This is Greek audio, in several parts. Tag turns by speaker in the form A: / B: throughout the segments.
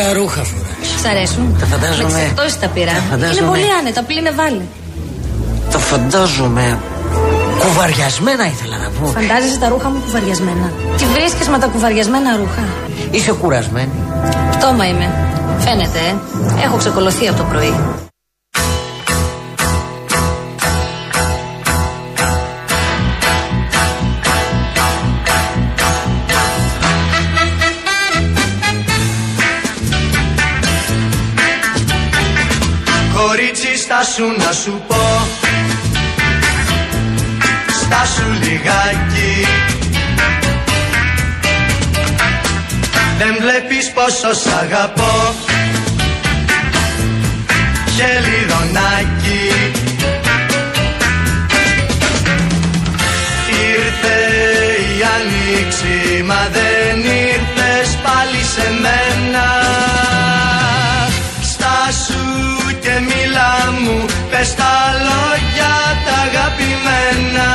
A: ωραία ρούχα φορά.
B: Σ' αρέσουν;
A: Τα φαντάζομαι.
B: Με τις τα πήρα.
A: Τα φαντάζομαι.
B: Είναι πολύ άνετα, πλήνε βάλε.
A: Τα φαντάζομαι. Κουβαριασμένα ήθελα να πω.
B: Φαντάζεσαι τα ρούχα μου κουβαριασμένα; Τι βρίσκεις με τα κουβαριασμένα ρούχα;
A: Είσαι κουρασμένη.
B: Πτώμα είμαι. Φαίνεται, ε. Έχω ξεκολωθεί από το πρωί.
C: Στάσου να σου πω. Στάσου λιγάκι. Δεν βλέπεις πόσο σ' αγαπώ. Χελιδονάκι Ήρθε η άνοιξη μα δεν ήρθες πάλι σε μένα μου πες τα λόγια τα αγαπημένα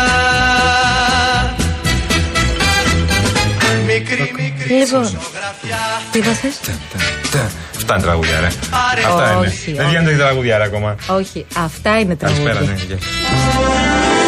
C: Μικρή μικρή
B: Λοιπόν,
C: ζωγραφιά
B: τι είπαθες;
D: Αυτά είναι τραγούδια, ρε.
C: Πάρε.
D: Αυτά είναι.
B: Όχι,
D: Δεν
B: όχι.
D: βγαίνουν τέτοια τραγούδια, ρε, ακόμα.
B: Όχι, αυτά είναι τραγούδια.
D: Καλησπέρα, ναι.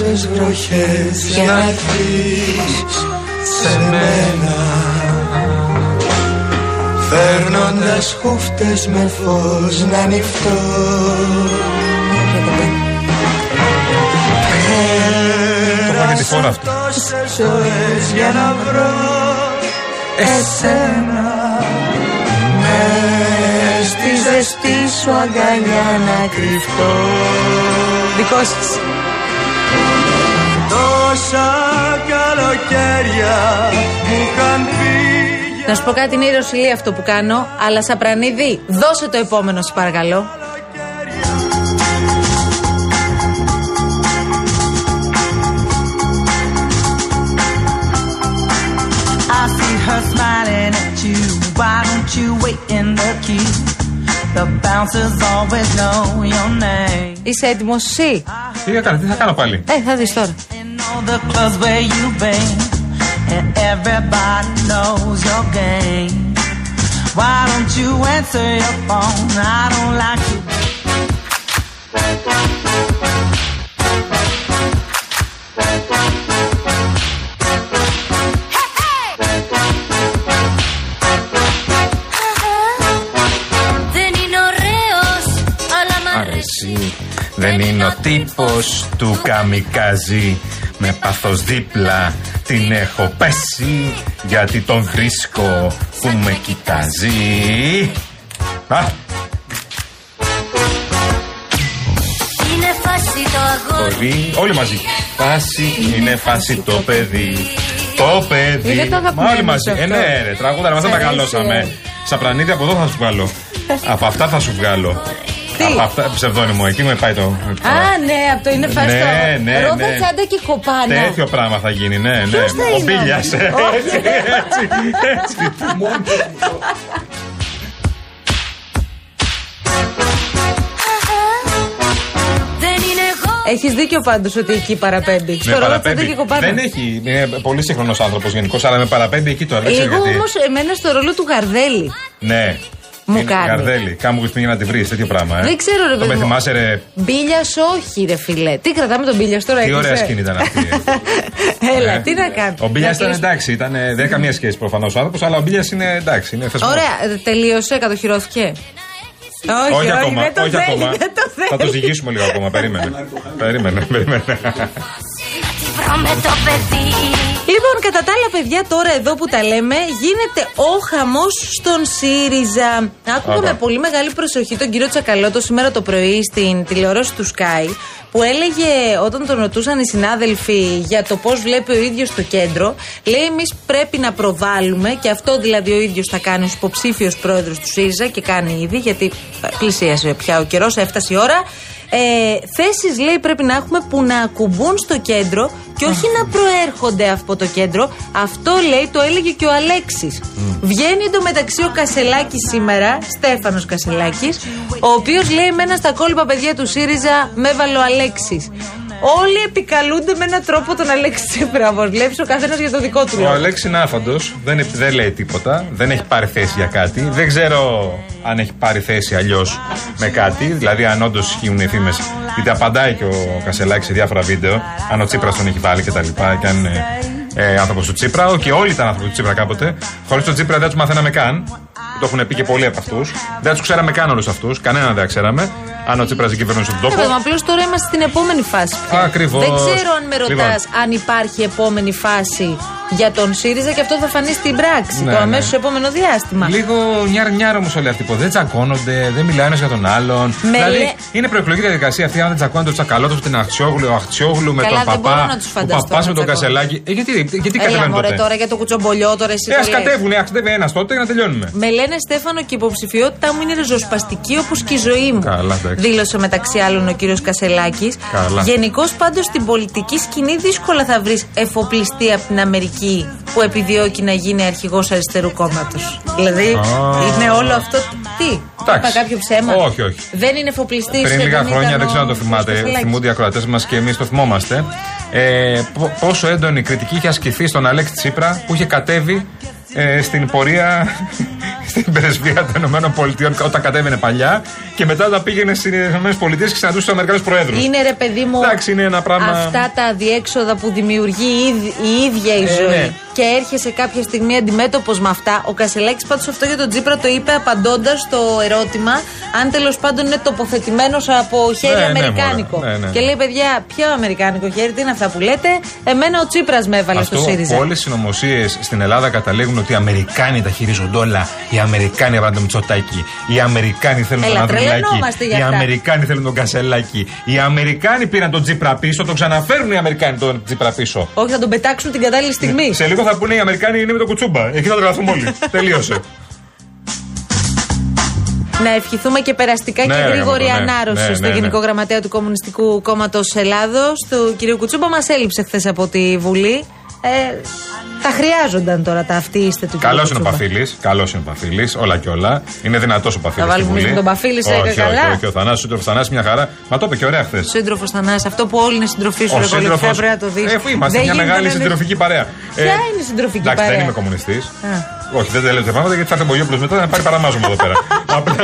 C: Τόσες βροχές για να έρθεις σε μένα Φέρνοντας χούφτες με φως να ανοιχτώ
D: Το πάνε τη χώρα αυτό.
C: Τόσες ζωές για να βρω εσένα Μες στη ζεστή σου αγκαλιά να κρυφτώ
B: Δικό σας.
C: Τόσα καλοκαίρια μου είχαν φύγει
B: Να σου πω κάτι, είναι η αυτό που κάνω, αλλά Σαπρανίδη, δώσε το επόμενο, σου παρακαλώ.
E: I see her smiling at you. Why don't you wait in the queue?
B: Είσαι έτοιμο εσύ.
D: Τι θα κάνω, τι θα κάνω πάλι.
B: Ε, θα δει τώρα.
E: In all the clubs where you've been, and everybody knows your game. Why don't you answer your phone? I don't like to.
D: Τύπος του καμικάζι. Με πάθος δίπλα την έχω πέσει. Γιατί τον βρίσκω που με κοιτάζει. Α,
F: Είναι φάση το αγόρι.
D: Μπορεί, όλοι μαζί. Φάση είναι φάση το παιδί. Το παιδί.
B: Είναι το αγαπημένο
D: Μας όλοι μαζί.
B: σου
D: Ε,
B: αυτό.
D: ναι, ρε, τραγούδα, μας τα
B: Σ' αρέσει,
D: μεγαλώσαμε.
B: ε.
D: Σαπρανίδι από εδώ θα σου βγάλω. από αυτά θα σου βγάλω.
B: Τι;
D: Από αυτά, ψευδόνυμο, εκεί με πάει το.
B: Α, ναι, αυτό είναι φαστό.
D: Ναι, ναι,
B: Ρόδα,
D: ναι.
B: τσάντα και κοπάνα.
D: Τέτοιο πράγμα θα γίνει, ναι, ναι.
B: Ποιος θα
D: Ο
B: είναι
D: Μπίλιας,
B: όμως;
D: ε,
B: Όχι.
D: Έτσι, έτσι, έτσι.
F: Δεν είναι εγώ.
B: Έχεις δίκιο πάντως ότι εκεί παραπέμπει.
D: Με
B: Στο ρόδα, τσάντα
D: παραπέμπει.
B: και κοπάνα.
D: Δεν έχει. Είναι πολύ σύγχρονος άνθρωπος γενικώς, αλλά με παραπέμπει εκεί τώρα. Δεν ξέρω
B: Εγώ
D: γιατί.
B: όμως εμένα στο ρόλο του Γαρδέλη.
D: Ναι.
B: Μου
D: Είναι
B: κάνει.
D: Καρδέλη. Κάμου που να τη βρεις, τέτοιο πράγμα. Ε.
B: Δεν ξέρω, ρε
D: Το
B: παιδί
D: με
B: μου.
D: θυμάσαι, ρε.
B: Μπίλιας, όχι, ρε φιλέ. Τι κρατάμε τον Μπίλιας τώρα,
D: Τι ωραία
B: έκλεισε.
D: σκηνή ήταν αυτή.
B: Έλα,
D: Ε.
B: τι να κάνω.
D: Ο Μπίλιας
B: Να
D: ήταν
B: κλείσουμε.
D: εντάξει, ήταν, ε, δεν έχει καμία σχέση προφανώς ο άνθρωπος, αλλά ο Μπίλιας είναι εντάξει, είναι θεσμός.
B: Ωραία, ε, τελείωσε, κατοχυρώθηκε. Όχι,
D: Όχι, ακόμα,
B: δεν το
D: όχι
B: θέλει,
D: ακόμα.
B: δεν το
D: Θα το
B: θέλει.
D: ζυγίσουμε λίγο ακόμα. Περίμενε. περίμενε, περίμενε.
F: Να τη βρω με το παιδί.
B: Λοιπόν, κατά τα άλλα, παιδιά, τώρα εδώ που τα λέμε, γίνεται ο χαμός στον ΣΥΡΙΖΑ. Άκουγα
D: Όπα.
B: με πολύ μεγάλη προσοχή τον κύριο Τσακαλώτο σήμερα το πρωί στην τηλεόραση του Sky, που έλεγε όταν τον ρωτούσαν οι συνάδελφοι για το πώς βλέπει ο ίδιος το κέντρο, λέει: Εμείς πρέπει να προβάλλουμε, και αυτό δηλαδή ο ίδιος θα κάνει ως υποψήφιος πρόεδρος του ΣΥΡΙΖΑ και κάνει ήδη, γιατί ε, πλησίασε πια ο καιρός, έφτασε η ώρα. Ε, θέσεις λέει πρέπει να έχουμε που να ακουμπούν στο κέντρο και όχι να προέρχονται από το κέντρο. Αυτό λέει το έλεγε και ο Αλέξης. Βγαίνει εντωμεταξύ ο Κασελάκης σήμερα, Στέφανος Κασελάκης, ο οποίος λέει εμένα στα κόλπα παιδιά του ΣΥΡΙΖΑ με έβαλε ο Αλέξης. Όλοι επικαλούνται με έναν τρόπο τον Αλέξη Τσίπρα. Όπως βλέπεις ο καθένας για το δικό του
D: Ο
B: λόγο.
D: Αλέξη είναι άφαντος, δεν, δεν λέει τίποτα, δεν έχει πάρει θέση για κάτι. Δεν ξέρω αν έχει πάρει θέση αλλιώς με κάτι, δηλαδή αν όντως ισχύουν οι φήμες. Γιατί απαντάει και ο Κασελάκης σε διάφορα βίντεο, αν ο Τσίπρας τον έχει βάλει κτλ. Και, και αν είναι ε, άνθρωπος του Τσίπρα. Όχι, όλοι ήταν άνθρωποι του Τσίπρα κάποτε. Χωρίς τον Τσίπρα δεν τους μαθαίναμε καν. Το έχουν πει και πολλοί από αυτούς. Δεν τους ξέραμε καν όλους αυτούς. Κανέναν δεν ξέραμε. Αν ο Τσίπρας δεν κυβερνούσε τον τόπο.
B: Ε, Απλώ τώρα είμαστε στην επόμενη φάση. πια.
D: Ακριβώς.
B: Δεν ξέρω αν με ρωτάς
D: Λοιπόν.
B: αν υπάρχει επόμενη φάση για τον ΣΥΡΙΖΑ και αυτό θα φανεί στην πράξη
D: Ναι,
B: το
D: ναι.
B: αμέσως επόμενο διάστημα.
D: Λίγο νιάρ νιάρ όμως όλοι αυτοί που δεν τσακώνονται, δεν μιλάνε ένας για τον άλλον.
B: Με
D: δηλαδή
B: λέ-
D: είναι προεκλογική διαδικασία αυτή. Αν δεν τσακώνεται το τσακαλώτος με την Αχτσιόγλου, ο Αχτσιόγλου με
B: Καλά,
D: τον
B: δεν μπορώ
D: Παπά,
B: να τους
D: ο
B: φανταστώ
D: Παπά
B: να
D: με τον
B: τσακώνονται.
D: Κασελάκη. Ε, γιατί γιατί
B: Έλα
D: κατεβαίνουν
B: μωρέ
D: τότε;
B: τώρα για το κουτσομπολιό τώρα εσύ
D: Ε,
B: το
D: α
B: λες.
D: κατέβουν, ας κατέβει ένας τότε για να τελειώνουμε.
B: Με λένε Στέφανο και η υποψηφιότητά μου είναι ριζοσπαστική όπως και η ζωή μου.
D: Καλά, εντάξει.
B: Δήλωσε μεταξύ άλλων ο κύριος Κασελάκης.
D: Καλά.
B: Γενικώς πάντως στην πολιτική σκηνή δύσκολα θα βρεις εφοπλιστή από την Αμερική που επιδιώκει να γίνει αρχηγός αριστερού κόμματος. Δηλαδή είναι όλο αυτό. Τι,
D: Εντάξει.
B: είπα κάποιο ψέμα.
D: Όχι, όχι.
B: Δεν είναι εφοπλιστή.
D: Πριν λίγα χρόνια, δεν ξέρω αν το θυμάται, θυμούνται οι ακροατές μας και εμείς το θυμόμαστε. Ε, πο- πόσο έντονη κριτική είχε ασκηθεί στον Αλέξη Τσίπρα που είχε κατέβει ε, στην πορεία στην πρεσβεία των Ηνωμένων Πολιτειών όταν κατέβαινε παλιά και μετά τα πήγαινε στις Ηνωμένες Πολιτείες και συναντούσε του Αμερικανούς Προέδρους.
B: Είναι ρε παιδί μου.
D: Εντάξει, είναι ένα πράγμα-
B: Αυτά τα αδιέξοδα που δημιουργεί η, ίδ- η ίδια η
D: Ε,
B: ζωή.
D: ναι.
B: Και έρχεσαι κάποια στιγμή αντιμέτωπος με αυτά. Ο Κασελάκης πάντως αυτό για τον Τζίπρα το είπε απαντώντας στο ερώτημα αν τέλος πάντων είναι τοποθετημένος από χέρι
D: Ναι, ναι,
B: αμερικάνικο.
D: μωρέ. Ναι, ναι, ναι.
B: Και λέει, παιδιά, ποιο αμερικάνικο χέρι, τι είναι αυτά που λέτε; Εμένα ο Τσίπρας με έβαλε
D: Αυτό
B: στο ΣΥΡΙΖΑ.
D: όλες οι συνωμοσίε στην Ελλάδα καταλήγουν ότι οι Αμερικάνοι τα χειρίζονται όλα. Οι Αμερικάνοι έβαλαν τον Μητσοτάκη. Οι Αμερικάνοι θέλουν
B: Έλα,
D: τον Ανδρουλάκη.
B: τρελαινόμαστε για
D: Οι
B: αυτά.
D: Αμερικάνοι θέλουν τον Κασελάκη. Οι Αμερικάνοι πήραν τον Τζίπρα πίσω, τον ξαναφέρουν οι Αμερικάνοι τον Τζίπρα πίσω.
B: Όχι, θα τον πετάξουν την κατάλληλη στιγμή.
D: Σε λίγο θα πούνε οι Αμερικάνοι είναι με το κουτσούμπα. Εκεί θα τρελαθούμε όλοι. Τελείωσε.
B: Να ευχηθούμε και περαστικά
D: Ναι,
B: και
D: ρε,
B: γρήγορη
D: γαμώτο, ναι.
B: ανάρρωση
D: Ναι,
B: στο
D: ναι, ναι.
B: Γενικό Γραμματέα του Κομμουνιστικού Κόμματος Ελλάδος, του κ. Κουτσούμπα. Μας έλειψε χθες από τη Βουλή. Ε, τα χρειάζονταν τώρα τα αυτή είστε του κ.
D: Καλό είναι ο
B: Κουτσούμπα.
D: Παφίλης. Καλός είναι ο Παφίλης. Όλα και όλα. Είναι δυνατός ο Παφίλης.
B: Θα βάλουμε εμείς με τον Παφίλη σε
D: όχι, όχι,
B: καλά.
D: όχι, Ο Θανάσης, ο Θανάσης μια χαρά. Μα το είπε και ωραία χθες.
B: Σύντροφος Θανάσης, αυτό που όλοι είναι συντροφοί σου,
D: Ο
B: ρε Κολυμπιά,
D: σύντροφος-
B: πρέπει να το δεις.
D: Ε, αφού είμαστε μια μεγάλη συντροφική παρέα.
B: Ποια είναι η συντροφική
D: εντάξει,
B: παρέα;
D: δεν είμαι κομμουνιστής.
B: Α.
D: Όχι, δεν τα λέω τέτοια πράγματα γιατί θα έρθει ο Μπογιόπουλος μετά να πάρει παραμάζωμα εδώ πέρα. Απλά.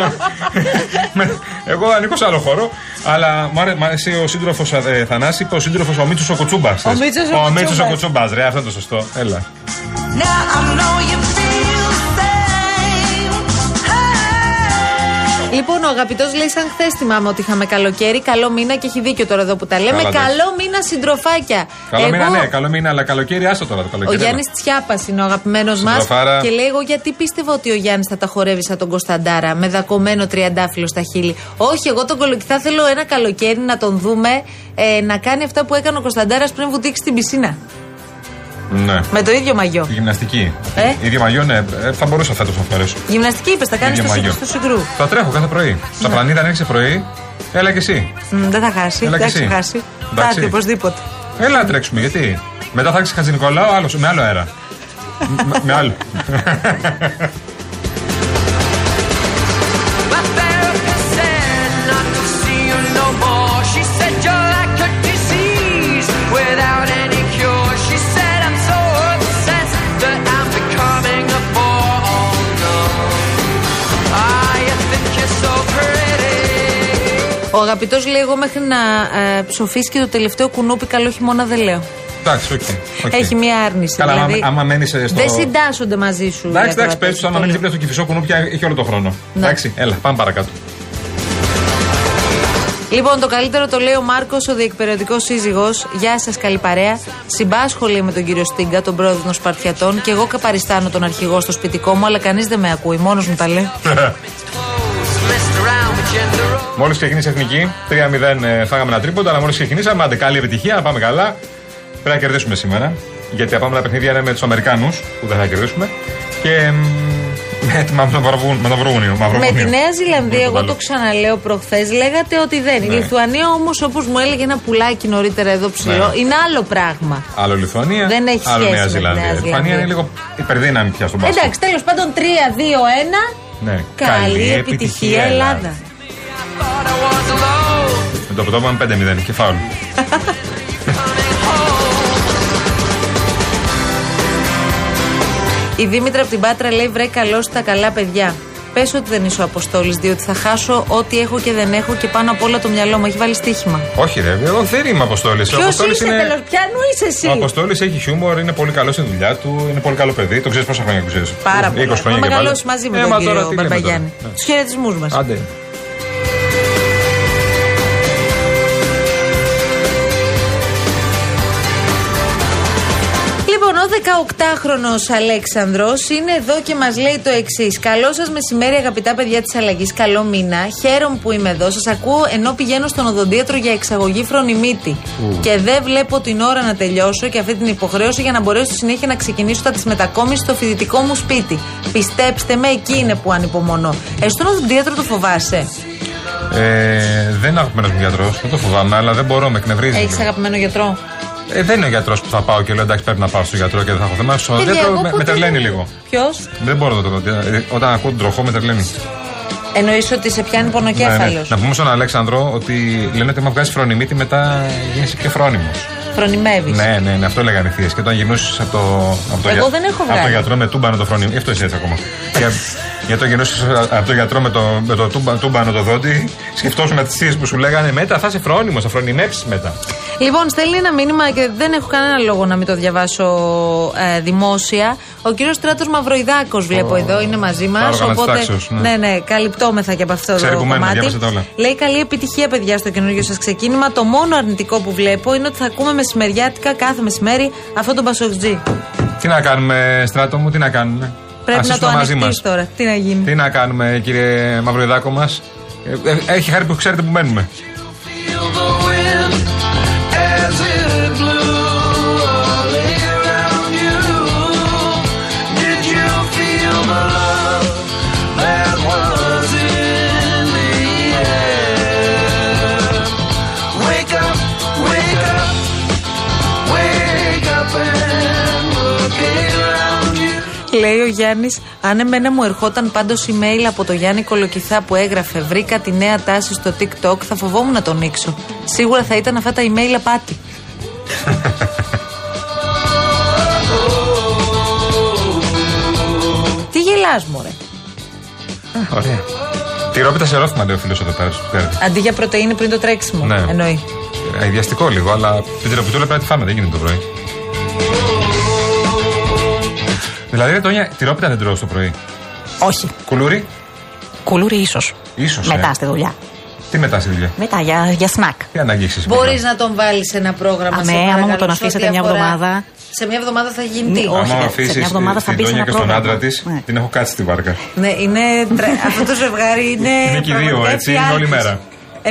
D: με- εγώ ανήκω σε άλλο χώρο. Αλλά μου άρε- μ' αρέσει ο σύντροφος ε, Θανάση, είπε ο σύντροφος ο Μίτσος ο Κουτσούμπας.
B: Ο Μίτσος ο
D: Ο Μίτσος ο
B: Κουτσούμπας.
D: Κουτσούμπας, ρε, αυτό είναι το σωστό. Έλα.
E: Now I know you
B: Λοιπόν, ο αγαπητός λέει, σαν χθες θυμάμαι ότι είχαμε καλοκαίρι. Καλό μήνα και έχει δίκιο τώρα εδώ που τα λέμε.
D: Καλά, εντάξει.
B: καλό μήνα, συντροφάκια.
D: Καλό μήνα,
B: Εγώ-
D: ναι, καλό μήνα, αλλά καλοκαίρι, άστο τώρα το
B: Ο
D: καλοκαίρι.
B: Γιάννης Τσιάπας είναι ο αγαπημένος μας.
D: Συντροφάρα.
B: Και λέει: Εγώ γιατί πίστευα ότι ο Γιάννης θα τα χορεύει σαν τον Κωνσταντάρα με δακωμένο τριαντάφυλλο στα χείλη. Όχι, εγώ τον κολοκυθά θα θέλω ένα καλοκαίρι να τον δούμε ε, να κάνει αυτά που έκανε ο Κωνσταντάρας πριν βουτήξει στην πισίνα.
D: Ναι.
B: Με το ίδιο μαγιό.
D: Τη γυμναστική.
B: Ε;
D: Ίδιο μαγιό, ναι, ε, θα μπορούσα φέτος να φορέσω.
B: Γυμναστική είπες, θα κάνεις
D: Ίδιο
B: στο,
D: μαγιό.
B: σι- στο συγκρού.
D: Θα τρέχω κάθε πρωί. Στα πλανήτα αν έχεις πρωί, έλα και εσύ.
B: Μ, δεν θα χάσει.
D: Έλα
B: δεν
D: και
B: θα
D: εσύ.
B: χάσει. Θα
D: Εντάξει.
B: έρθει οπωσδήποτε.
D: Έλα να τρέξουμε, γιατί. Μετά θα έχεις Χατζη Νικολάου, άλλος, με άλλο αέρα. με, με άλλο.
B: αγαπητός λέει: Εγώ μέχρι να ε, ψοφήσει και το τελευταίο κουνούπι, καλό χειμώνα δεν λέω.
D: Εντάξει, OK. OK.
B: Έχει μία άρνηση.
D: Καλά,
B: δηλαδή,
D: άμα, άμα μένεις στο.
B: Δεν συντάσσονται μαζί σου. οι
D: Εντάξει, εντάξει,
B: ακροατές
D: πες του, άμα
B: του
D: μένεις
B: τέλου.
D: δίπλα στο Κηφισό κουνούπια έχει όλο τον χρόνο.
B: Ναι.
D: Εντάξει, έλα, πάμε παρακάτω.
B: Λοιπόν, το καλύτερο το λέει ο Μάρκος, ο διεκπεραιωτικός σύζυγος. Γεια σας, καλή παρέα. Συμπάσχω, λέει, με τον κύριο Στίγκα, τον πρόεδρο των Σπαρτιατών. Και εγώ παριστάνω τον αρχηγό στο σπιτικό μου, αλλά κανείς δεν με ακούει. Μόνος μου τα λέει.
E: Messed around with gender roles.
D: Μόλις ξεκίνησε η εθνική, 3-0 ε, φάγαμε ένα τρίποντα, αλλά μόλις ξεκινήσαμε, άντε καλή επιτυχία, να πάμε καλά. Πρέπει να κερδίσουμε σήμερα. Γιατί τα επόμενα παιχνίδια είναι με τους Αμερικάνους, που δεν θα κερδίσουμε. Και μ, με τη Μαυροβούνιο.
B: Με
D: Μαυροβούνιο.
B: τη Νέα Ζηλανδία, εγώ
D: βάλω.
B: το ξαναλέω προχθές, λέγατε ότι δεν. Η
D: Ναι.
B: Λιθουανία όμως, όπως μου έλεγε ένα πουλάκι νωρίτερα εδώ ψηλό,
D: Ναι.
B: είναι άλλο πράγμα.
D: Άλλο Λιθουανία,
B: Δεν έχει
D: άλλο
B: σχέση
D: Νέα
B: με τη
D: Ζηλανδία.
B: Νέα
D: Η Λιθουανία
B: Ζηλανδία.
D: είναι λίγο υπερδύναμη πια στον μπάσκετ.
B: Εντάξει, τέλος πάντων 3-2-1.
D: Ναι.
B: Καλή επιτυχία, Ελλάδα.
D: Με το που το είπαμε 5-0 και φάουλ.
B: Η Δήμητρα από την Πάτρα λέει: Βρε καλώ τα καλά παιδιά. Πες ότι δεν είσαι ο Αποστόλης, διότι θα χάσω ό,τι έχω και δεν έχω και πάνω απ' όλα το μυαλό μου. Έχει βάλει στοίχημα.
D: Όχι, ρε, εγώ δεν είμαι Αποστόλης.
B: Ποιος είσαι, τέλο, ποιανού είσαι εσύ;
D: Ο Αποστόλης έχει χιούμορ, είναι πολύ καλός στη δουλειά του, είναι πολύ καλό παιδί. Το ξέρεις πόσα χρόνια που ξέρεις.
B: Πάρα
D: 20
B: πολύ. Θα
D: χρόνια και
B: μεγαλώσει
D: πάλι.
B: μαζί με
D: Ε,
B: τον
D: μα τώρα
B: κύριο
D: τι λέμε
B: Μπαρμπαγιάννη.
D: τώρα.
B: Τους χαιρετισμούς μας.
D: Ναι. Άντε.
B: 18χρονο Αλέξανδρος είναι εδώ και μας λέει το εξής. Καλό σας μεσημέρι, αγαπητά παιδιά της αλλαγής. Καλό μήνα. Χαίρομαι που είμαι εδώ. Σας ακούω ενώ πηγαίνω στον οδοντίατρο για εξαγωγή φρονιμίτη. Και δεν βλέπω την ώρα να τελειώσω και αυτή την υποχρέωση για να μπορέσω στη συνέχεια να ξεκινήσω τα της μετακόμισης στο φοιτητικό μου σπίτι. Πιστέψτε με, εκεί είναι που ανυπομονώ. Εσύ στον οδοντίατρο το φοβάσαι;
D: Ε, δεν είναι αγαπημένο μου γιατρό, δεν το φοβάμαι, αλλά δεν μπορώ, με εκνευρίζει.
B: Έχεις αγαπημένο γιατρό;
D: Ε, δεν είναι ο γιατρός που θα πάω και λέω εντάξει πρέπει να πάω στο γιατρό και δεν θα έχω θέμα. Στο
B: Παιδιά,
D: γιατρό
B: εγώ
D: με, με
B: ποτέ
D: τρελαίνει
B: δεν-
D: λίγο.
B: Ποιος;
D: Δεν μπορώ να το δω. Ε, Όταν ακούω τον τροχό με τρελαίνει.
B: Εννοείς ότι σε πιάνει πονοκέφαλος.
D: Ναι, ναι. Να πούμε στον Αλέξανδρο ότι λένε ότι άμα βγάζει φρονιμίτη μετά γίνεσαι και φρόνιμος.
B: Φρονιμεύεις.
D: Ναι, ναι, ναι, αυτό λέγανε οι θείε. Και όταν γυρνούσες από το, από το,
B: Εγώ
D: για-
B: δεν έχω
D: από το
B: βγάλει.
D: γιατρό με τούμπανο το φρόνιμο. Αυτό είσαι έτσι ακόμα. Για, για το γυρνούσες από το γιατρό με το, με το τούμπα, τούμπανο το δόντι, σκεφτόσουν τις θείε που σου λέγανε μετά θα είσαι φρόνιμος, θα φρονιμέψεις μετά.
B: Λοιπόν, στέλνει ένα μήνυμα και δεν έχω κανένα λόγο να μην το διαβάσω ε, δημόσια. Ο κύριος Στράτος Μαυροϊδάκος, βλέπω εδώ, είναι μαζί μας.
D: Άργανα της
B: Οπότε,
D: τάξεως, ναι.
B: ναι, ναι, καλυπτόμεθα και από αυτό
D: Ξέρει
B: το
D: που μένουμε,
B: κομμάτι.
D: διάβασε τα όλα.
B: Λέει καλή επιτυχία, παιδιά, στο καινούργιο σας ξεκίνημα. Το μόνο αρνητικό που βλέπω είναι ότι θα ακούμε μεσημεριάτικα κάθε μεσημέρι αυτό το μπασοκτζή.
D: Τι να κάνουμε, στράτο μου, τι να κάνουμε.
B: Πρέπει
D: Ας
B: να το
D: είστε μαζί
B: ανοιχτείς
D: μας.
B: τώρα. Τι να γίνει;
D: Τι να κάνουμε, κύριε Μαυροϊδάκο μας; Έχει χάρη που ξέρετε που μένουμε.
B: Λέει ο Γιάννης, αν εμένα μου ερχόταν πάντως email από το Γιάννη Κολοκυθά που έγραφε Βρήκα τη νέα τάση στο TikTok, θα φοβόμουν να τον ανοίξω. Σίγουρα θα ήταν αυτά τα email απάτη. Τι γελάς μωρέ.
D: Ωραία. Τυρόπιτα σε ρόφημα, λέει ο φίλος εδώ πέρα. στο Πτέρι.
B: Αντί για πρωτεΐνη πριν το τρέξιμο.
D: Ναι.
B: Εννοεί.
D: Ε, Ιδιαστικό λίγο, αλλά την τυροπιτούλα πρέπει να τη φάμε, δεν γίνεται το πρωί. Δηλαδή, ρε Τόνια, τυρόπιτα δεν τρώω το πρωί.
G: Όχι.
D: Κουλούρι,
G: Κουλούρι ίσως.
D: ίσως.
G: Μετά στη δουλειά.
D: Τι μετά στη δουλειά;
G: Μετά για, για σνακ.
D: Τι ανάγκη έχεις,
B: Μπορείς
D: μετά.
B: να τον βάλεις σε ένα πρόγραμμα.
G: Αμέ,
B: σε
G: άμα μου
B: παρακαλώ,
G: τον
B: σε
G: αφήσετε
B: ό,τι
G: μια
B: αφορά-
G: εβδομάδα.
B: Σε μια εβδομάδα θα γίνει τι;
G: Ναι, όχι.
D: Άμα
G: σε μια
D: αφήσει
G: εβδομάδα θα
D: την
G: μπει σε
D: Τόνια
G: ένα
D: και στον
G: πρόγραμμα.
D: άντρα της,
G: Ναι.
D: την έχω κάτσει στη βάρκα.
B: Ναι, είναι. τρε- Αυτό το ζευγάρι είναι.
D: Είναι και οι δύο,
B: πραγματικά
D: έτσι, είναι όλη
B: εφιάλτης.
D: μέρα.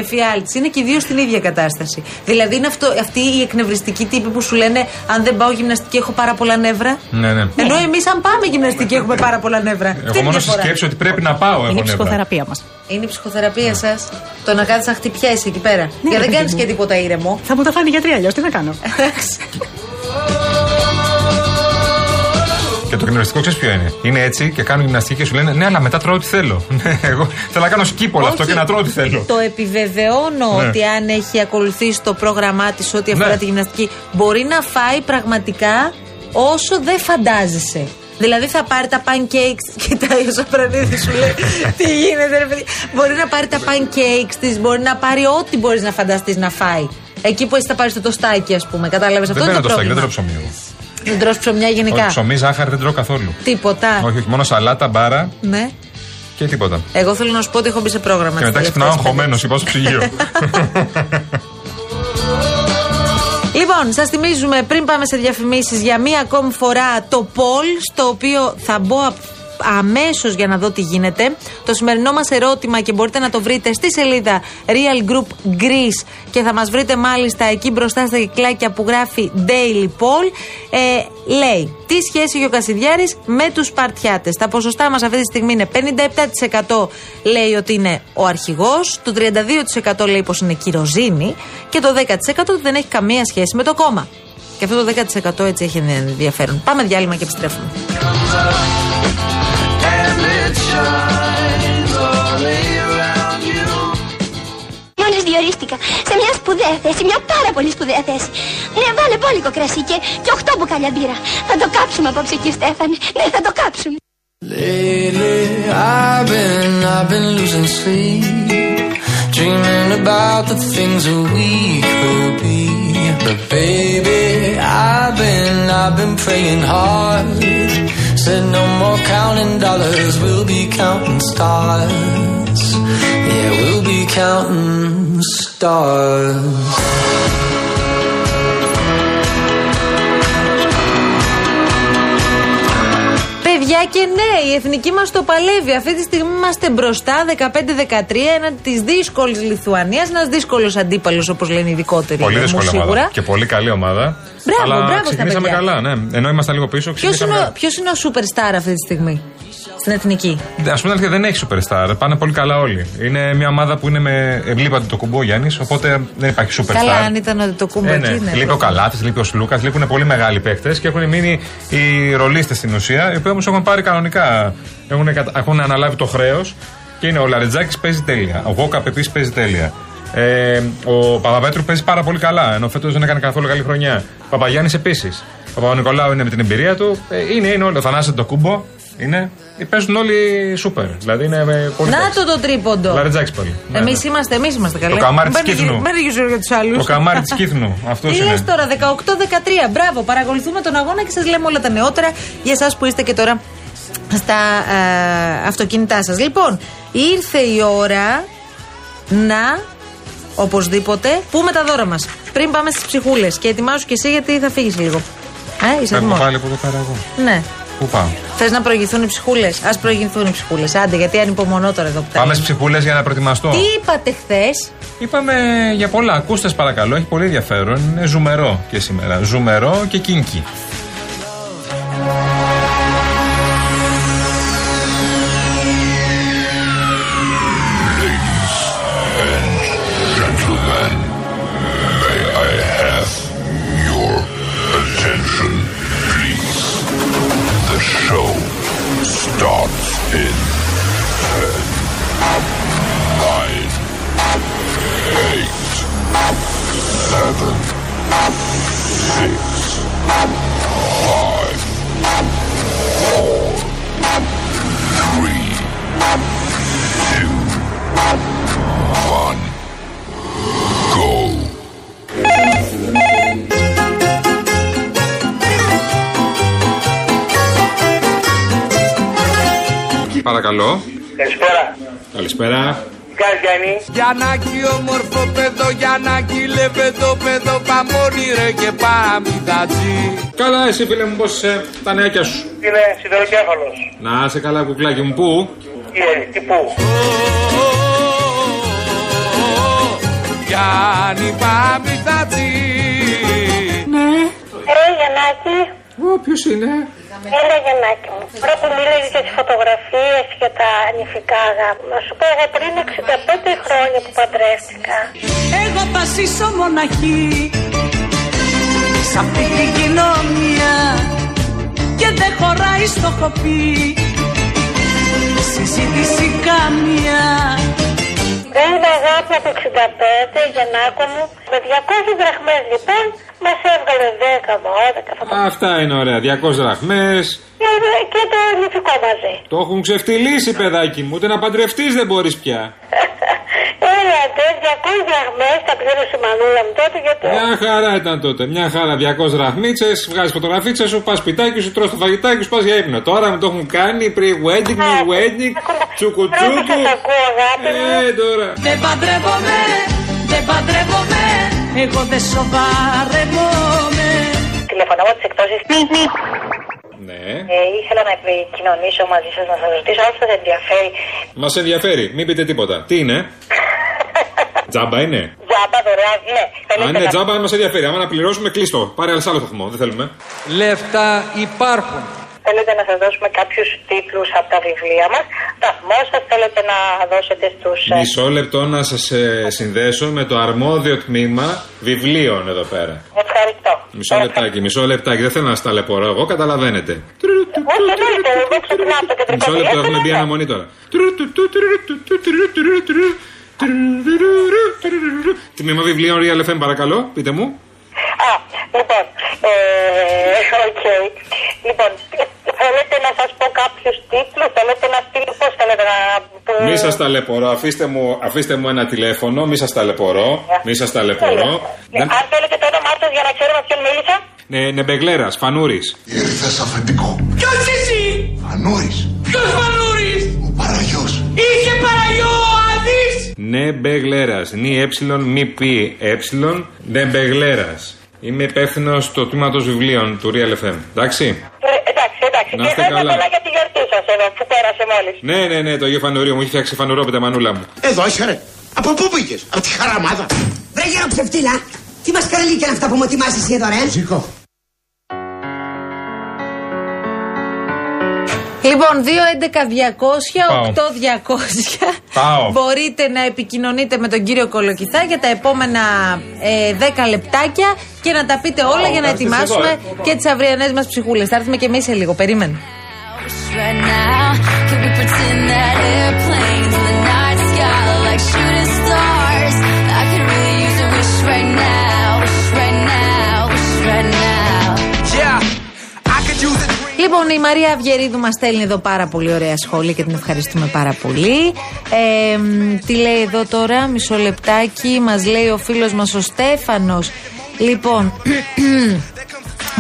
B: Εφιάλτης. Είναι και οι δύο στην ίδια κατάσταση. Δηλαδή είναι αυτό, αυτοί οι εκνευριστικοί τύποι που σου λένε Αν δεν πάω γυμναστική έχω πάρα πολλά νεύρα.
D: Ναι, ναι.
B: Ενώ εμείς, αν πάμε γυμναστική, έχουμε πάρα πολλά νεύρα. Τι
D: Εγώ
B: είναι
D: μόνο στη
B: διαφορά;
D: σκέψη ότι πρέπει να πάω έχω
G: Είναι η
D: νεύρα.
G: ψυχοθεραπεία μας.
B: Είναι η ψυχοθεραπεία σας. Το να κάτσει να χτυπιέσαι εκεί πέρα.
G: Ναι,
B: Και
G: ρε
B: δεν
G: παιδί
B: κάνεις
G: μου.
B: και τίποτα ήρεμο.
G: Θα μου τα φάνει γιατρή αλλιώς. Τι να κάνω.
D: Το γυμναστικό ξέρεις ποιο είναι; Είναι έτσι και κάνω γυμναστική και σου λένε Ναι, αλλά μετά τρώω ό,τι θέλω. Ναι, εγώ θέλω να κάνω σκύπ όλο αυτό
B: Όχι.
D: και να τρώω ό,τι θέλω.
B: Το επιβεβαιώνω
D: Ναι.
B: ότι αν έχει ακολουθήσει το πρόγραμμά της ό,τι αφορά
D: Ναι.
B: τη γυμναστική, μπορεί να φάει πραγματικά όσο δεν φαντάζεσαι. Δηλαδή θα πάρει τα pancakes. Κοιτάει ο Σαπρανίδη σου λέει Τι γίνεται, ρε παιδί. Μπορεί να πάρει τα pancakes της, μπορεί να πάρει ό,τι μπορείς να φανταστείς να φάει. Εκεί που εσύ θα πάρεις το τοστάκι, ας πούμε. Κατάλαβες αυτό
D: Δεν
B: είναι
D: παίρνω
B: το
D: το στάκι, δεν
B: πρόβλημα.
D: τρώω ψωμί εγώ.
B: Δεν τρως ψωμιά γενικά.
D: Όχι, ψωμί, ζάχαρη δεν τρώω καθόλου.
B: Τίποτα.
D: Όχι, όχι, μόνο σαλάτα, μπάρα
B: Ναι.
D: Και τίποτα.
B: Εγώ θέλω να σου πω ότι έχω μπει σε πρόγραμμα.
D: Και μετά
B: τις
D: ξυπνάω
B: τελευταίες
D: αγχωμένος, είπα στο ψυγείο.
B: Λοιπόν, σας θυμίζουμε πριν πάμε σε διαφημίσεις για μία ακόμη φορά το poll, στο οποίο θα μπω αμέσως για να δω τι γίνεται. Το σημερινό μας ερώτημα και μπορείτε να το βρείτε στη σελίδα Real Group Greece και θα μας βρείτε μάλιστα εκεί μπροστά στα κυκλάκια που γράφει Daily Poll. Ε, λέει, τι σχέση έχει ο Κασιδιάρης με τους Σπαρτιάτες; Τα ποσοστά μας αυτή τη στιγμή είναι 57% λέει ότι είναι ο αρχηγός, το 32% λέει πως είναι κυροζήνη και το 10% ότι δεν έχει καμία σχέση με το κόμμα. Και αυτό το 10% έτσι έχει ενδιαφέρον. Πάμε διάλειμμα και επιστρέφουμε.
H: Μόλις διορίστηκα σε μια σπουδαία θέση, μια πάρα πολύ σπουδαία θέση. Ναι, βάλε πόλικο κρασί και, και 8 μπουκάλια μπύρα. Θα το κάψουμε απόψε εκεί, Στέφανε. Ναι, θα το κάψουμε.
I: Lately, I've been, I've been losing sleep, dreaming about the things that we could be. But baby, I've been, I've been praying hard. Said no more counting dollars, we'll be counting stars. Yeah, we'll be counting stars.
B: Παιδιά και ναι, η εθνική μας το παλεύει. Αυτή τη στιγμή είμαστε μπροστά 15-13 έναντι της δύσκολης Λιθουανίας. Ένας δύσκολος αντίπαλος, όπως λένε οι ειδικότεροι.
D: πολύ
B: μου
D: δύσκολη
B: σίγουρα.
D: ομάδα. Και πολύ καλή ομάδα.
B: Μπράβο,
D: Αλλά
B: μπράβο στα
D: ξεκινήσαμε
B: παιδιά.
D: καλά, ναι. Ενώ ήμασταν λίγο πίσω,
B: Ποιος
D: ξεκινήσαμε
B: είναι, ο-
D: καλά.
B: ποιος είναι ο superstar αυτή τη στιγμή; Στην εθνική.
D: Α πούμε την αλήθεια, δεν έχει superstar. Πάνε πολύ καλά όλοι. Είναι μια ομάδα που είναι με. Ευλείπατε το κουμπό Γιάννης, οπότε δεν υπάρχει superstar.
B: Καλά, αν ήταν το κούμπο
D: Ε,
B: εκεί.
D: ναι.
B: ναι.
D: Λείπει ο Καλάθη, λείπει ο Σλούκας, λείπουν πολύ μεγάλοι παίχτε και έχουν μείνει οι ρολίστες στην ουσία, οι οποίοι όμως έχουν πάρει κανονικά. Έχουν, κατα- έχουν αναλάβει το χρέος και είναι ο Λαρετζάκης παίζει τέλεια. Ο Γόκαπ επίσης παίζει τέλεια. Ε, ο Παπαπέτρου παίζει πάρα πολύ καλά, ενώ φέτος δεν έκανε καθόλου καλή χρονιά. Ο Παπαγιάννης επίσης. Ο Παπα-Νικολάου είναι με την εμπειρία του. Ε, είναι, είναι όλοι. Ο Θανάσης το κούμπο. Είναι. Παίζουν όλοι σούπερ. Δηλαδή είναι ε, πολύ
B: Να
D: παίκτες.
B: το το τρίποντο.
D: Λαρετζάκης πάλι. Ναι,
B: Εμείς
D: ναι.
B: είμαστε, εμείς είμαστε καλοί.
D: Το καμάρι της
B: Μην
D: Κύθνου.
B: αργεί- Μην αργήσω για τους άλλους.
D: Το καμάρι της Κύθνου. Αυτός
B: Τι
D: είναι.
B: λες τώρα, 18-13. Μπράβο, παρακολουθούμε τον αγώνα και σας λέμε όλα τα νεότερα για εσάς που είστε και τώρα στα ε, αυτοκίνητά σας. Λοιπόν, ήρθε η ώρα να οπωσδήποτε πούμε τα δώρα μας. Πριν πάμε στις ψυχούλες. Και ετοιμάσου και εσύ γιατί θα φύγεις λίγο. Ε, είσαι
D: Φεύγω
B: έτοιμο.
D: πάλι από εδώ πέρα εγώ.
B: Ναι.
D: Πού πάω;
B: Θες να προηγηθούν οι ψυχούλες; Α προηγηθούν οι ψυχούλες. Άντε, γιατί ανυπομονώ τώρα εδώ που τα
D: Πάμε
B: λέμε.
D: στις ψυχούλες για να προετοιμαστώ.
B: Τι είπατε χθες;
D: Είπαμε για πολλά. Ακούστε παρακαλώ, έχει πολύ ενδιαφέρον. Είναι ζουμερό και σήμερα. Ζουμερό και κίνκι.
J: 7, 6, 5, 4, 3, 2, 1. Go.
D: Παρακαλώ.
K: Καλησπέρα.
D: Καλησπέρα.
K: Τι κάνεις Γιάννη.
I: Γιαννάκι όμορφο παιδό, Γιαννάκι λεπεδό παιδό, παμόνι ρε και παμιδατζή.
D: Καλά, εσύ φίλε μου, πώς είσαι, τα νεάκια σου;
K: Είναι σιδεροκέφαλος.
D: Να σε καλά, κουκλάκι μου, πού;
K: Τι, ε, τι πού;
I: Γιάννη παμιδατζή.
H: Ρε Γιαννάκη,
D: Ω, ποιος είναι;
H: Έλα Γιαννάκη μου. Τώρα που μίλαγες για τις φωτογραφίες και τα νηφικά αγάπη, να σου πω εγώ πριν 65 χρόνια που παντρεύτηκα.
E: Εγώ θα ζήσω μοναχή Σ' αυτή τη κοινωνία Και δεν χωράει στο χοπί Συζήτηση καμία
H: Ένα αγάπη από 65, Γιαννάκο μου, με 200 δραχμές λοιπόν, μας έβγαλε 10, 12, θα το
D: Αυτά είναι ωραία. 200 δραχμές.
H: και, και το νηφικό μαζί.
D: Το έχουν ξεφτυλίσει, παιδάκι μου. Ούτε να παντρευτείς δεν μπορείς πια.
H: Έλα, Πατέρα 200 δραχμές τα πήρε στη μανούλα μου τότε γιατί.
D: Μια χαρά ήταν τότε. Μια χαρά. 200 ραχμίτσε, βγάζεις φωτογραφίτσα σου, πας σπιτάκι σου, τρως το φαγητάκι σου, πας για ύπνο. Τώρα μου το έχουν κάνει pre-wedding, mid-wedding, τσουκουτσούκου.
H: Πρώτα σας ακούω αγάπη μου.
D: Ε, τώρα.
L: Δεν παντρεύομαι, δεν παντρεύομαι Εγώ δεν σοβαρεύομαι
H: Τηλεφωνώ από τις εκτόσεις.
D: Ναι.
H: Ε, ήθελα να επικοινωνήσω μαζί σας, να σας ρωτήσω αν σας ενδιαφέρει.
D: Μας ενδιαφέρει. Μην πείτε τίποτα. Τι είναι; Τζάμπα είναι;
H: Τζάμπα δωρεάν, ναι.
D: Αν
H: Θέλετε
D: είναι
H: να-
D: τζάμπα, μας ενδιαφέρει. Άμα να πληρώσουμε, κλείστο. Πάρε άλλο άλλο σταθμό. Δεν θέλουμε.
M: Λεφτά υπάρχουν.
H: Θέλετε να σας δώσουμε κάποιους τίτλους από τα βιβλία μας; Σταθμό σας θέλετε να δώσετε στους... ε,
D: Μισό λεπτό να σας συνδέσω με το αρμόδιο τμήμα βιβλίων εδώ πέρα.
H: Ευχαριστώ.
D: Μισό λεπτάκι, μισό λεπτάκι. Δεν θέλω να στα ταλαιπωρώ εγώ, καταλαβαίνετε.
H: Όχι, εννοείται, εγώ ξεκινάω από το κεντρικό
D: Μισό λεπτό,
H: τηλέφωνο,
D: έχουμε μπει
H: ναι.
D: αναμονή τώρα. Τμήμα βιβλίων Real FM, παρακαλώ, πείτε μου.
H: Α, λοιπόν, ε, οκ. Λοιπόν, θέλετε να σας πω κάποιους τίτλους, θέλετε να στείλω, πώς θέλετε να... που-
D: Μη σας ταλαιπωρώ, αφήστε μου, αφήστε μου ένα τηλέφωνο, μη σας ταλαιπωρώ, μη σα ταλαιπωρώ.
H: Ναι, Αν θέλετε το όνομά σας για να ξέρω με ποιον μίλησα.
D: Ναι, Νεμπεγλέρα, Φανούρη.
J: Ήρθες αφεντικό.
L: Ποιος εσύ,
J: Φανούρης.
L: ποιος Βανούρης Αδής
D: Νεμπεγλέρα. Νι ε, μη πι ε. Νεμπεγλέρα. Είμαι υπεύθυνο του τμήματο βιβλίων του Real FM. Εντάξει;
H: Ε, εντάξει, εντάξει.
D: Να
H: Και
D: είστε
H: θα
D: καλά.
H: ήθελα για τη γιορτή σας εδώ που πέρασε μόλις.
D: Ναι, ναι, ναι, το Αγίο Φανουρίο μου έχει φτιάξει φανουρόπιτα μανούλα μου.
N: Εδώ είσαι ρε. Από πού πήγες, από τη χαραμάδα.
O: Βρε γέρο ψευτήλα, τι μασκαραλίκια είναι αυτά που μου ετοιμάζεις εσύ εδώ ρε;
N: Ζήκω.
B: Λοιπόν, 2.11.200,
D: Πάω.
B: 8.200.
D: Πάω.
B: Μπορείτε να επικοινωνείτε με τον κύριο Κολοκυθά για τα επόμενα ε, 10 λεπτάκια και να τα πείτε όλα
D: Πάω,
B: για να
D: θα έρθεις
B: ετοιμάσουμε
D: εδώ, ε.
B: και τις αυριανές μας ψυχούλες. Θα έρθουμε και εμείς σε λίγο. Περίμενε. Λοιπόν, η Μαρία Αυγερίδου μας στέλνει εδώ πάρα πολύ ωραία σχόλια και την ευχαριστούμε πάρα πολύ. Ε, μ, τι λέει εδώ τώρα, μισό λεπτάκι. Μας λέει ο φίλος μας ο Στέφανος. Λοιπόν,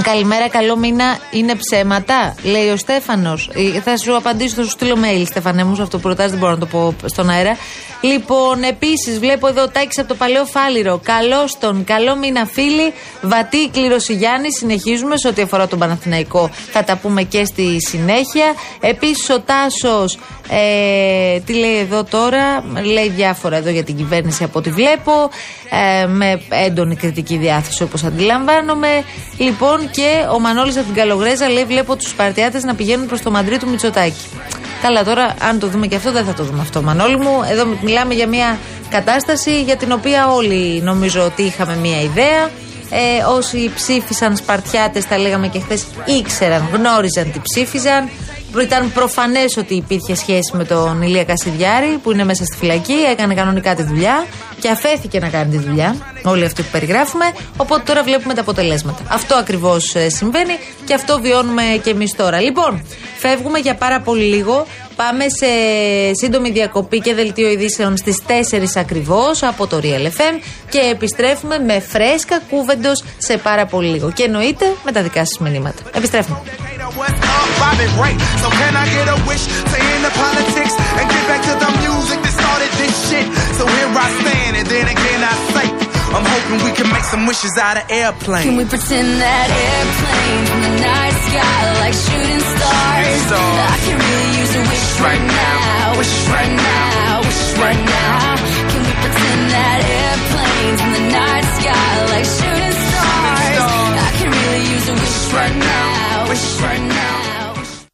B: Καλημέρα, καλό μήνα. Είναι ψέματα, λέει ο Στέφανος. Θα σου απαντήσω, θα σου στείλω mail, Στέφανέ μου, σε αυτό που ρωτάς, δεν μπορώ να το πω στον αέρα. Λοιπόν, επίσης, βλέπω εδώ τάξη από το παλαιό φάληρο. Καλώ τον, καλό μήνα, φίλοι. Βατή κληροσυγιάννη. Συνεχίζουμε σε ό,τι αφορά τον Παναθηναϊκό. Θα τα πούμε και στη συνέχεια. Επίσης, ο Τάσος, ε, τι λέει εδώ τώρα, λέει διάφορα εδώ για την κυβέρνηση από ό,τι βλέπω. Ε, με έντονη κριτική διάθεση όπως αντιλαμβάνομαι. Λοιπόν, και ο Μανώλης από την Καλογρέζα λέει: Βλέπω τους Σπαρτιάτες να πηγαίνουν προς το μαντρί του Μητσοτάκη. Καλά, τώρα, αν το δούμε και αυτό, δεν θα το δούμε αυτό, Μανώλη μου. Εδώ μιλάμε για μια κατάσταση για την οποία όλοι νομίζω ότι είχαμε μια ιδέα. Ε, όσοι ψήφισαν Σπαρτιάτες, τα λέγαμε και χθες, ήξεραν, γνώριζαν τι ψήφιζαν. Ήταν προφανές ότι υπήρχε σχέση με τον Ηλία Κασιδιάρη που είναι μέσα στη φυλακή, έκανε κανονικά τη δουλειά και αφέθηκε να κάνει τη δουλειά. Όλοι αυτοί που περιγράφουμε. Οπότε τώρα βλέπουμε τα αποτελέσματα. Αυτό ακριβώς συμβαίνει και αυτό βιώνουμε και εμείς τώρα. Λοιπόν, φεύγουμε για πάρα πολύ λίγο. Πάμε σε σύντομη διακοπή και δελτίο ειδήσεων στις 4 ακριβώς από το Real FM και επιστρέφουμε με φρέσκα κούβεντος σε πάρα πολύ λίγο. Και εννοείται με τα δικά σας μηνύματα. Επιστρέφουμε.
M: what's up, Bobbin right. So can I get a wish to end the politics and get back to the music that started this shit? So here I stand, and then again I say, I'm hoping we can make some wishes out of airplanes.
P: Can we pretend that airplanes in the night sky like shooting stars?
M: Shooting.
P: I can really use a wish right, right now. now, wish right now, wish right now. Can we pretend that airplanes in the night sky like shooting stars? Shooting stars. I can really use a wish right now wish